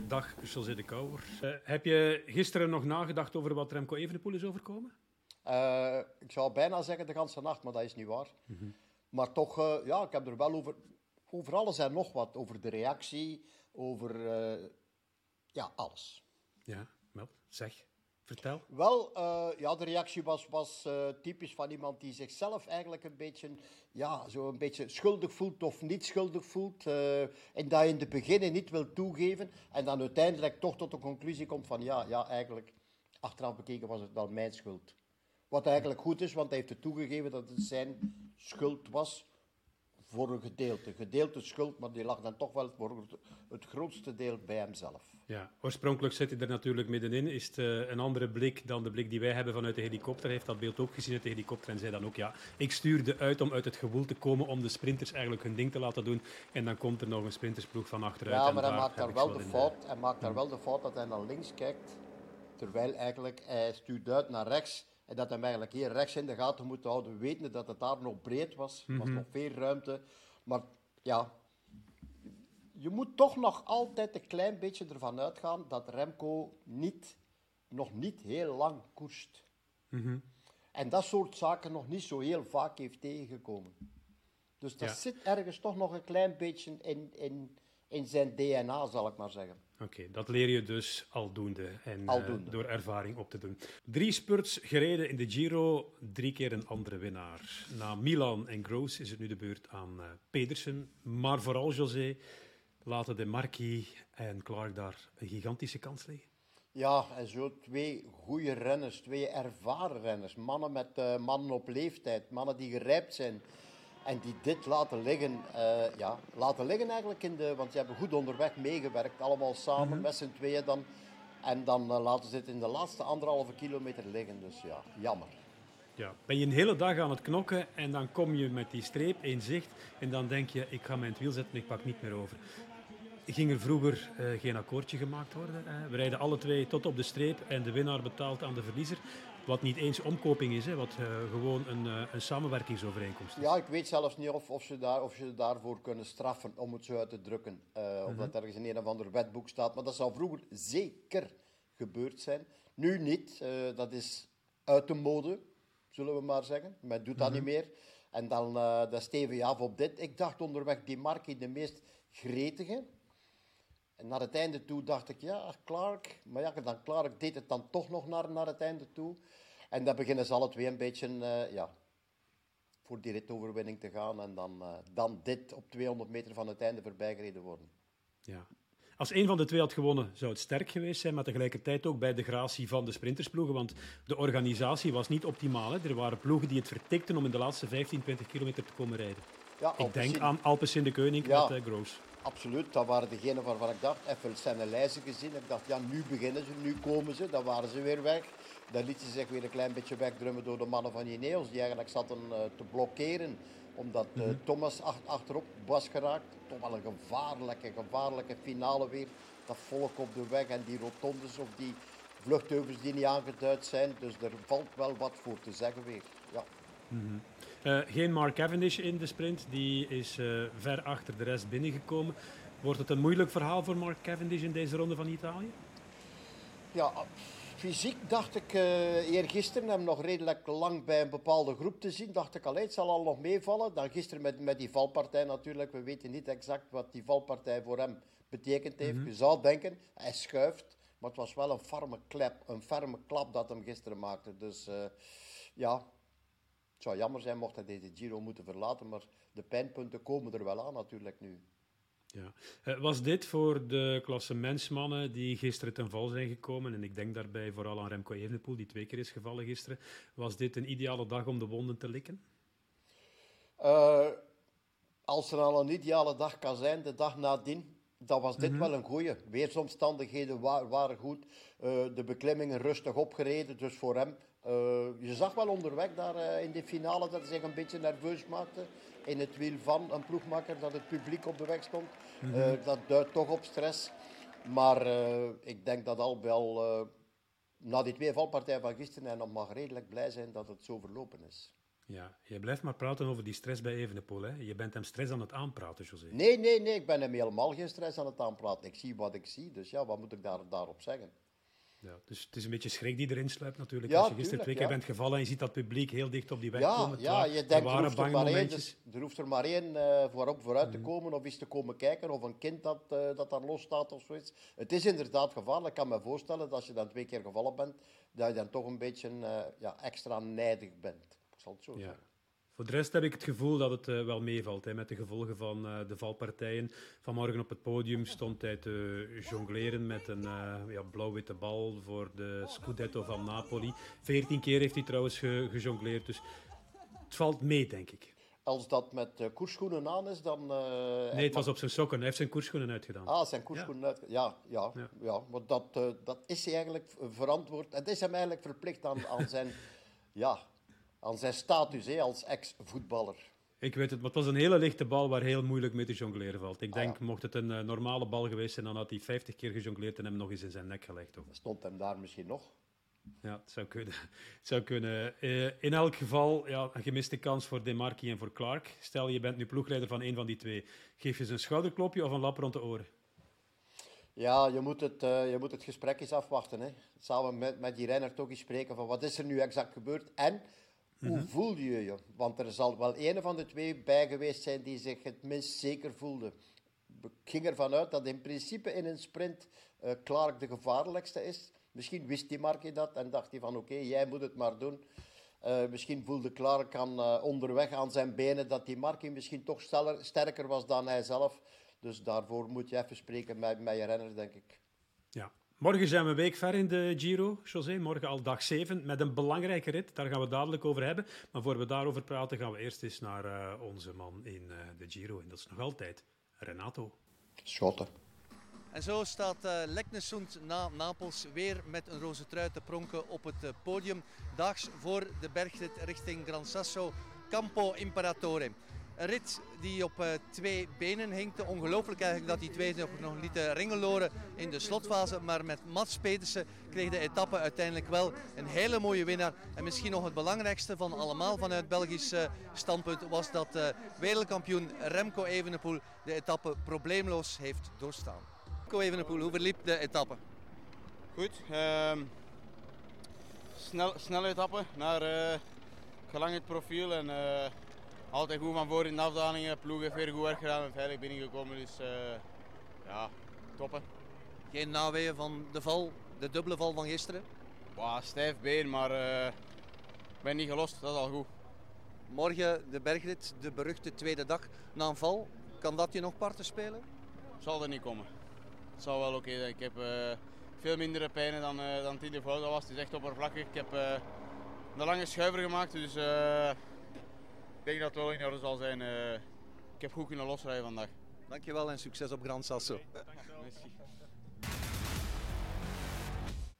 Dag, José de Kouwer. Uh, heb je gisteren nog nagedacht over wat Remco Evenepoel is overkomen? Uh, ik zou bijna zeggen de ganse nacht, maar dat is niet waar. Mm -hmm. Maar toch, uh, ja, ik heb er wel over, over alles en nog wat. Over de reactie, over ja, alles. Ja, wel, zeg. Vertel. Wel, uh, ja, de reactie was, was uh, typisch van iemand die zichzelf eigenlijk een beetje, ja, zo een beetje schuldig voelt of niet schuldig voelt. Uh, en dat je in het begin niet wil toegeven. En dan uiteindelijk toch tot de conclusie komt van, ja, ja, eigenlijk, achteraf bekeken was het wel mijn schuld. Wat eigenlijk goed is, want hij heeft het toegegeven dat het zijn schuld was voor een gedeelte. Gedeelte schuld, maar die lag dan toch wel voor het grootste deel bij hemzelf. Ja, oorspronkelijk zit hij er natuurlijk middenin. Is het uh, een andere blik dan de blik die wij hebben vanuit de helikopter? Hij heeft dat beeld ook gezien uit de helikopter en zei dan ook: Ja, ik stuurde uit om uit het gewoel te komen om de sprinters eigenlijk hun ding te laten doen. En dan komt er nog een sprintersploeg van achteruit. Ja, maar hij maakt daar wel de fout. De... Hij maakt daar wel de fout dat hij naar links kijkt, terwijl eigenlijk hij stuurt uit naar rechts. En dat hij eigenlijk hier rechts in de gaten moet houden, wetende dat het daar nog breed was. Er was mm -hmm. nog veel ruimte. Maar ja, je moet toch nog altijd een klein beetje ervan uitgaan dat Remco niet, nog niet heel lang koerst. Mm -hmm. En dat soort zaken nog niet zo heel vaak heeft tegengekomen. Dus dat ja. zit ergens toch nog een klein beetje in, in, in zijn DNA, zal ik maar zeggen. Oké, okay, dat leer je dus aldoende en aldoende. Uh, door ervaring op te doen. Drie spurts gereden in de Giro, drie keer een andere winnaar. Na Milan en Gross is het nu de beurt aan uh, Pedersen. Maar vooral, José, laten de Marquis en Clark daar een gigantische kans liggen. Ja, en zo twee goede renners, twee ervaren renners. Mannen met uh, mannen op leeftijd, mannen die gerijpt zijn. En die dit laten liggen, uh, ja, laten liggen eigenlijk in de... Want ze hebben goed onderweg meegewerkt, allemaal samen, mm -hmm. met z'n tweeën dan. En dan uh, laten ze het in de laatste anderhalve kilometer liggen. Dus ja, jammer. Ja, ben je een hele dag aan het knokken en dan kom je met die streep in zicht. En dan denk je, ik ga mijn wiel zetten, ik pak niet meer over. Ging er vroeger uh, geen akkoordje gemaakt worden? Uh, we rijden alle twee tot op de streep en de winnaar betaalt aan de verliezer. Wat niet eens omkoping is, hè, wat uh, gewoon een, een, samenwerkingsovereenkomst is. Ja, ik weet zelfs niet of, of, ze, daar, of ze daarvoor kunnen straffen, om het zo uit te drukken. Uh, mm-hmm. Of dat ergens in een of ander wetboek staat. Maar dat zou vroeger zeker gebeurd zijn. Nu niet. Dat is uit de mode, zullen we maar zeggen. Men doet dat mm-hmm. niet meer. En dan, dan steven je af op dit. Ik dacht onderweg die Markie de meest gretige. Naar het einde toe dacht ik, ja, Clark. Maar ja, dan Clark deed het dan toch nog naar, naar het einde toe. En dan beginnen ze alle twee een beetje, uh, ja, voor die ritoverwinning te gaan. En dan, uh, dan dit op 200 meter van het einde voorbijgereden worden. Ja. Als een van de twee had gewonnen, zou het sterk geweest zijn, maar tegelijkertijd ook bij de gratie van de sprintersploegen, want de organisatie was niet optimaal. Hè. Er waren ploegen die het vertikten om in de laatste 15, 20 kilometer te komen rijden. Ja, ik denk aan Alpecin de Koning ja, met uh, Groos. Absoluut, dat waren degenen waarvan ik dacht, even zijn lijsten gezien. Ik dacht, ja, nu beginnen ze, nu komen ze. Dan waren ze weer weg. Dan lieten ze zich weer een klein beetje wegdrummen door de mannen van Ineos, die eigenlijk zaten uh, te blokkeren omdat uh, mm-hmm. Thomas ach achterop was geraakt. Toch wel een gevaarlijke, gevaarlijke finale weer. Dat volk op de weg en die rotondes of die vluchtheuvels die niet aangeduid zijn. Dus er valt wel wat voor te zeggen weer. Ja. Mm-hmm. Uh, geen Mark Cavendish in de sprint, die is uh, ver achter de rest binnengekomen. Wordt het een moeilijk verhaal voor Mark Cavendish in deze ronde van Italië? Ja, fysiek dacht ik uh, eergisteren hem nog redelijk lang bij een bepaalde groep te zien. Dacht ik al, het zal al nog meevallen. Dan gisteren met, met die valpartij natuurlijk. We weten niet exact wat die valpartij voor hem betekend heeft. Mm-hmm. Je zou denken, hij schuift. Maar het was wel een ferme klap, een ferme klap dat hem gisteren maakte. Dus uh, ja, het zou jammer zijn mocht hij deze Giro moeten verlaten. Maar de pijnpunten komen er wel aan natuurlijk nu. Ja. Was dit voor de klassementsmannen die gisteren ten val zijn gekomen, en ik denk daarbij vooral aan Remco Evenepoel, die twee keer is gevallen gisteren, was dit een ideale dag om de wonden te likken? Uh, als er al een ideale dag kan zijn, de dag nadien, dan was dit mm-hmm. wel een goeie. Weersomstandigheden wa waren goed, uh, de beklimmingen rustig opgereden, dus voor hem... Uh, je zag wel onderweg daar in de finale dat hij zich een beetje nerveus maakte in het wiel van een ploegmaker dat het publiek op de weg stond. Uh, dat duidt toch op stress. Maar ik denk dat al wel na die twee valpartijen van gisteren hij nog mag redelijk blij zijn dat het zo verlopen is. Ja, je blijft maar praten over die stress bij Evenepoel. Hè? Je bent hem stress aan het aanpraten, José. Nee, nee, nee, ik ben hem helemaal geen stress aan het aanpraten. Ik zie wat ik zie, dus ja, wat moet ik daar, daarop zeggen? Ja, dus het is een beetje schrik die erin sluipt natuurlijk. Ja, Als je gisteren tuurlijk, twee keer ja. bent gevallen en je ziet dat publiek heel dicht op die weg Ja, komen. ja, je denkt, er hoeft er maar één, dus, er hoeft er maar één eh, voorop vooruit Mhm. te komen of iets te komen kijken, of een kind dat, eh, dat daar los staat of zoiets. Het is inderdaad gevaarlijk. Ik kan me voorstellen dat als je dan twee keer gevallen bent, dat je dan toch een beetje eh, ja, extra nijdig bent. Ik zal het zo Ja. zeggen. Voor de rest heb ik het gevoel dat het eh, wel meevalt hè, met de gevolgen van eh, de valpartijen. Vanmorgen op het podium stond hij te jongleren met een eh, ja, blauw-witte bal voor de Scudetto van Napoli. Veertien keer heeft hij trouwens ge gejongleerd, dus het valt mee, denk ik. Als dat met eh, koersschoenen aan is, dan... eh, Nee, het was op zijn sokken. Hij heeft zijn koersschoenen uitgedaan. Ah, zijn koersschoenen uit. Ja, ja, Ja. ja. maar dat, dat is hij eigenlijk verantwoord. Het is hem eigenlijk verplicht aan, aan, zijn, ja, aan zijn status hè, als ex-voetballer. Ik weet het, maar het was een hele lichte bal waar heel moeilijk mee te jongleren valt. Ik Ah, denk, ja. mocht het een eh, normale bal geweest zijn, dan had hij 50 keer gejongleerd en hem nog eens in zijn nek gelegd. Of Stond hem daar misschien nog? Ja, het zou kunnen. Het zou kunnen. Eh, in elk geval ja, een gemiste kans voor Demarki en voor Clark. Stel, je bent nu ploegleider van een van die twee. Geef je ze een schouderklopje of een lap rond de oren? Ja, je moet het, eh, je moet het gesprek eens afwachten. Hè. Samen met, met die renner toch eens spreken van wat is er nu exact gebeurd en hoe voel je je? Want er zal wel een van de twee bij geweest zijn die zich het minst zeker voelde. Ik ging ervan uit dat in principe in een sprint eh, Clark de gevaarlijkste is. Misschien wist die Markie dat en dacht hij van oké, jij moet het maar doen. Eh, misschien voelde Clark aan, eh, onderweg aan zijn benen dat die Markie misschien toch steller, sterker was dan hij zelf. Dus daarvoor moet je even spreken met, met je renner, denk ik. Ja. Morgen zijn we een week ver in de Giro, José. Morgen al dag 7 met een belangrijke rit. Daar gaan we dadelijk over hebben. Maar voor we daarover praten, gaan we eerst eens naar eh, onze man in eh, de Giro. En dat is nog altijd Renato. Schotten. En zo staat uh, Leknesund na Napels weer met een roze trui te pronken op het uh, podium. Daags voor de bergrit richting Gran Sasso, Campo Imperatore. Een rit die op uh, twee benen hinkte. Ongelooflijk eigenlijk dat die twee nog, nog lieten ringeloren in de slotfase. Maar met Mats Pedersen kreeg de etappe uiteindelijk wel een hele mooie winnaar. En misschien nog het belangrijkste van allemaal vanuit Belgisch uh, standpunt was dat wereldkampioen Remco Evenepoel de etappe probleemloos heeft doorstaan. Remco Evenepoel, hoe verliep de etappe? Goed. Um, snel, snelle etappe naar gelang het profiel. En, altijd goed van voor in de afdalingen. Ploeg heeft weer goed werk gedaan en veilig binnengekomen. Dus uh, ja, toppen. Geen naweeën van de val, de dubbele val van gisteren? Wow, stijf been, maar ik ben niet gelost. Dat is al goed. Morgen de bergrit, de beruchte tweede dag na een val. Kan dat je nog parten spelen? Zal er niet komen. Het zal wel oké okay zijn. Ik heb uh, veel mindere pijnen dan, uh, dan het in de fout was. Het is echt oppervlakkig. Ik heb uh, een lange schuiver gemaakt, dus denk dat het wel in orde zal zijn. ik heb goed kunnen losrijden vandaag. Dankjewel en succes op Gran Sasso.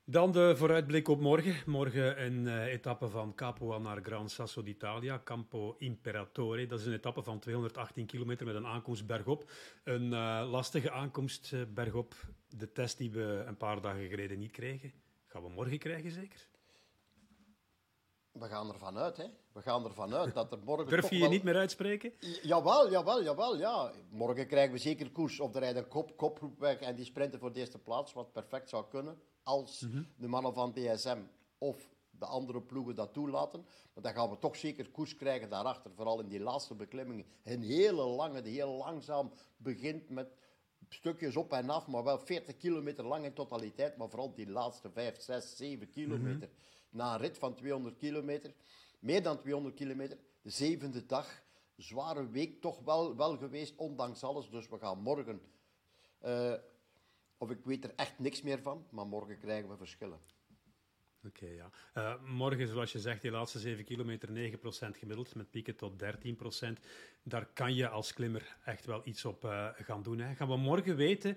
Dan de vooruitblik op morgen. Morgen een uh, etappe van Capua naar Gran Sasso d'Italia, Campo Imperatore. Dat is een etappe van 218 kilometer met een aankomst bergop. Een uh, lastige aankomst uh, bergop. De test die we een paar dagen geleden niet kregen, gaan we morgen krijgen zeker? We gaan ervan uit, hè. We gaan ervan uit dat er morgen Durf je je wel... niet meer uitspreken? Jawel, jawel, jawel, ja. Morgen krijgen we zeker koers. Of er rijdt een kop, koproep weg en die sprinten voor de eerste plaats, wat perfect zou kunnen. Als mm -hmm. de mannen van DSM of de andere ploegen dat toelaten. Maar dan gaan we toch zeker koers krijgen daarachter. Vooral in die laatste beklimmingen. Een hele lange, die heel langzaam begint met stukjes op en af. Maar wel 40 kilometer lang in totaliteit. Maar vooral die laatste 5, 6, 7 kilometer. Mm -hmm. Na een rit van 200 kilometer. Meer dan 200 kilometer. De zevende dag. Zware week toch wel, wel geweest, ondanks alles. Dus we gaan morgen... Uh, of ik weet er echt niks meer van, maar morgen krijgen we verschillen. Oké, ja. Uh, morgen, zoals je zegt, die laatste 7 kilometer 9% gemiddeld, met pieken tot 13%. Daar kan je als klimmer echt wel iets op uh, gaan doen. Hè. Gaan we morgen weten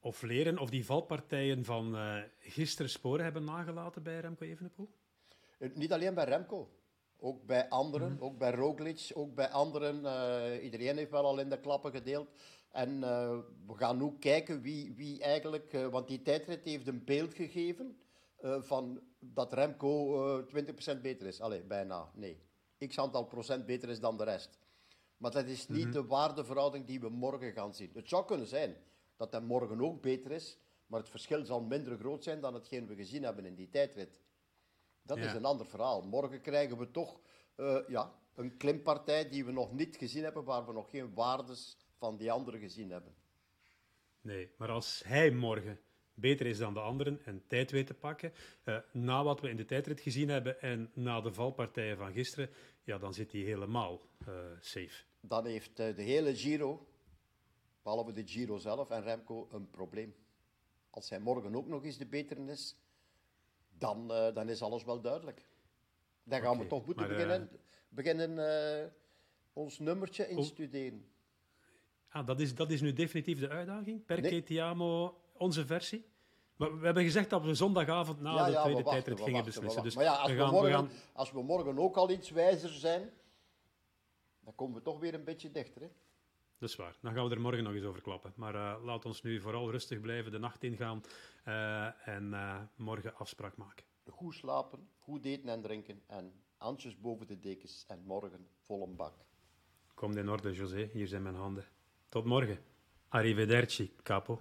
of leren of die valpartijen van uh, gisteren sporen hebben nagelaten bij Remco Evenepoel? Niet alleen bij Remco. Ook bij anderen, mm. ook bij Roglic, ook bij anderen. iedereen heeft wel al in de klappen gedeeld. En uh, we gaan nu kijken wie, wie eigenlijk, uh, want die tijdrit heeft een beeld gegeven van dat Remco 20% beter is. Allee, bijna, nee. x aantal procent beter is dan de rest. Maar dat is niet de waardeverhouding die we morgen gaan zien. Het zou kunnen zijn dat hij morgen ook beter is, maar het verschil zal minder groot zijn dan hetgeen we gezien hebben in die tijdrit. Dat Ja. is een ander verhaal. Morgen krijgen we toch eh, ja, een klimpartij die we nog niet gezien hebben, waar we nog geen waardes van die anderen gezien hebben. Nee, maar als hij morgen beter is dan de anderen en tijd weet te pakken, eh, na wat we in de tijdrit gezien hebben en na de valpartijen van gisteren, ja, dan zit hij helemaal eh, safe. Dan heeft de hele Giro, behalve de Giro zelf en Remco, een probleem. Als hij morgen ook nog eens de betere is, dan, eh, dan is alles wel duidelijk. Dan gaan we toch moeten maar, beginnen, beginnen eh, ons nummertje Oh. instuderen. Ah, dat, is, dat is nu definitief de uitdaging. Per Nee. Onze versie. Maar we hebben gezegd dat we zondagavond na de we tweede tijdrit we gingen wachten, beslissen. Dus maar ja, als we we, gaan, morgen, we gaan, als we morgen ook al iets wijzer zijn, dan komen we toch weer een beetje dichter. Hè? Dat is waar. Dan gaan we er morgen nog eens over klappen. Maar eh, laat ons nu vooral rustig blijven, de nacht ingaan eh, en eh, morgen afspraak maken. Goed slapen, goed eten en drinken en handjes boven de dekens en morgen vol een bak. Komt in orde, José. Hier zijn mijn handen. Tot morgen. Arrivederci, capo.